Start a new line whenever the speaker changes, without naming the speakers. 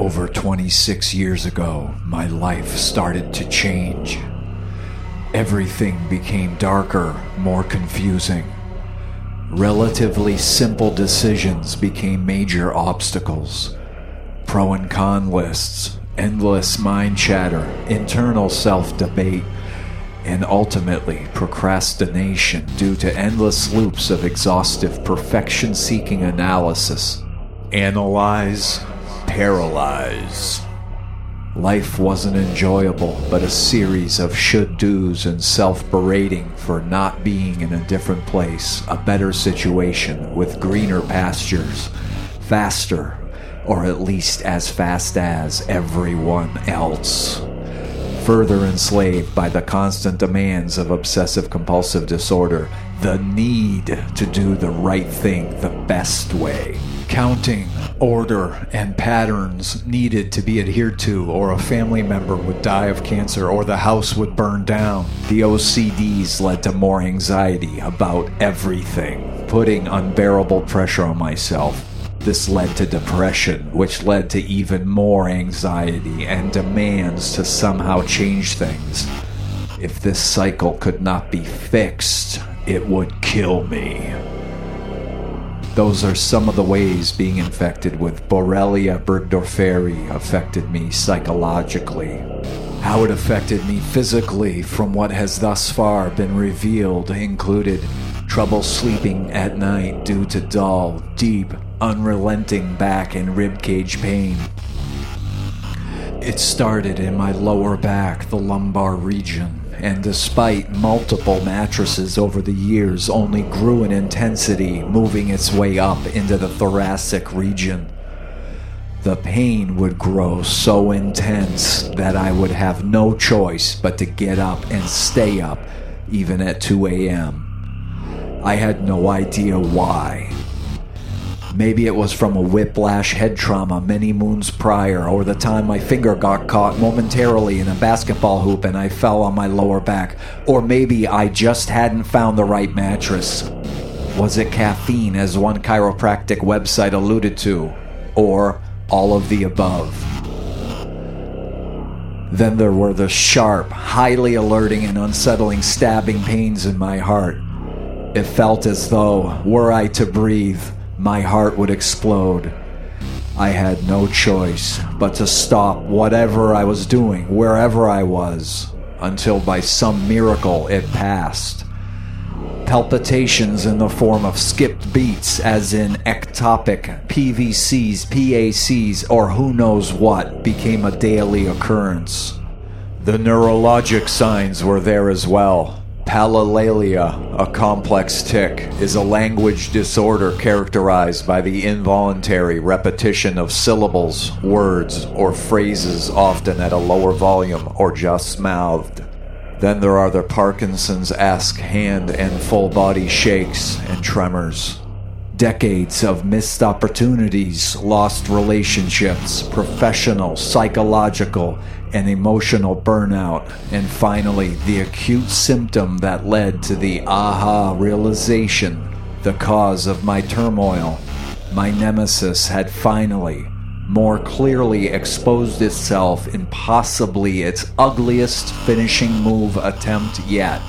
Over 26 years ago, my life started to change. Everything became darker, more confusing. Relatively simple decisions became major obstacles. Pro and con lists, endless mind chatter, internal self debate, and ultimately procrastination due to endless loops of exhaustive perfection seeking analysis. Analyze, paralyze. Life wasn't enjoyable, but a series of should do's and self berating for not being in a different place, a better situation, with greener pastures, faster, or at least as fast as everyone else. Further enslaved by the constant demands of obsessive compulsive disorder, the need to do the right thing the best way counting, order, and patterns needed to be adhered to, or a family member would die of cancer, or the house would burn down. The OCDs led to more anxiety about everything, putting unbearable pressure on myself. This led to depression, which led to even more anxiety and demands to somehow change things. If this cycle could not be fixed, it would kill me. Those are some of the ways being infected with Borrelia burgdorferi affected me psychologically. How it affected me physically from what has thus far been revealed included trouble sleeping at night due to dull, deep, unrelenting back and ribcage pain. It started in my lower back, the lumbar region and despite multiple mattresses over the years, only grew in intensity, moving its way up into the thoracic region. The pain would grow so intense that I would have no choice but to get up and stay up, even at 2 a.m. I had no idea why. Maybe it was from a whiplash head trauma many moons prior, or the time my finger got caught momentarily in a basketball hoop and I fell on my lower back, or maybe I just hadn't found the right mattress. Was it caffeine, as one chiropractic website alluded to, or all of the above? Then there were the sharp, highly alerting, and unsettling stabbing pains in my heart. It felt as though, were I to breathe, my heart would explode. I had no choice but to stop whatever I was doing, wherever I was, until by some miracle it passed. Palpitations in the form of skipped beats, as in ectopic, PVCs, PACs, or who knows what, became a daily occurrence. The neurologic signs were there as well Palilalia, a complex tic, is a language disorder characterized by the involuntary repetition of syllables, words, or phrases, often at a lower volume or just mouthed. Then there are the Parkinson's esque hand and full body shakes and tremors. Decades of missed opportunities, lost relationships, professional, psychological, and emotional burnout, and finally, the acute symptom that led to the aha realization the cause of my turmoil. My nemesis had finally, more clearly exposed itself in possibly its ugliest finishing move attempt yet.